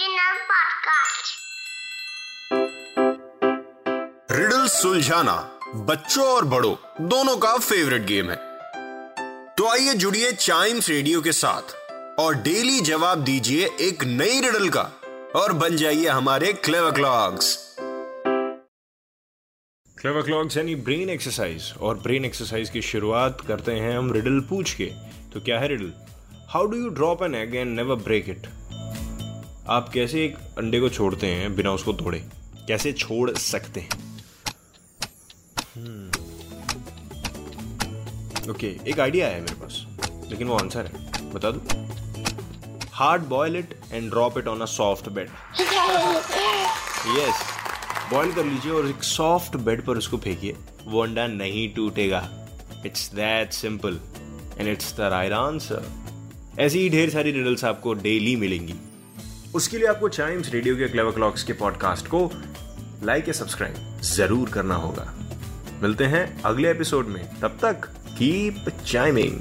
Podcast. Riddle सुलझाना बच्चों और बड़ों दोनों का फेवरेट गेम है। तो आइए जुड़िए चाइम्स रेडियो के साथ और डेली जवाब दीजिए एक नई रिडल का और बन जाइए हमारे क्लेवर क्लॉक्स क्लेवर क्लॉक्स यानी ब्रेन एक्सरसाइज और ब्रेन एक्सरसाइज की शुरुआत करते हैं हम रिडल पूछ के। तो क्या है riddle how do you drop an egg and never break it आप कैसे एक अंडे को छोड़ते हैं बिना उसको तोड़े? कैसे छोड़ सकते हैं? ओके okay, एक आइडिया है मेरे पास लेकिन वो आंसर है। बता दू। Hard boil it and drop it on a soft bed yes boil कर लीजिए और एक सॉफ्ट बेड पर उसको फेंकिए। वो अंडा नहीं टूटेगा। It's that simple and it's the right answer ऐसी ही ढेर सारी रिडल्स आपको डेली मिलेंगी। उसके लिए आपको चाइम्स रेडियो के क्लेवर क्लॉक्स के पॉडकास्ट को लाइक या सब्सक्राइब ज़रूर करना होगा। मिलते हैं अगले एपिसोड में। तब तक कीप चाइमिंग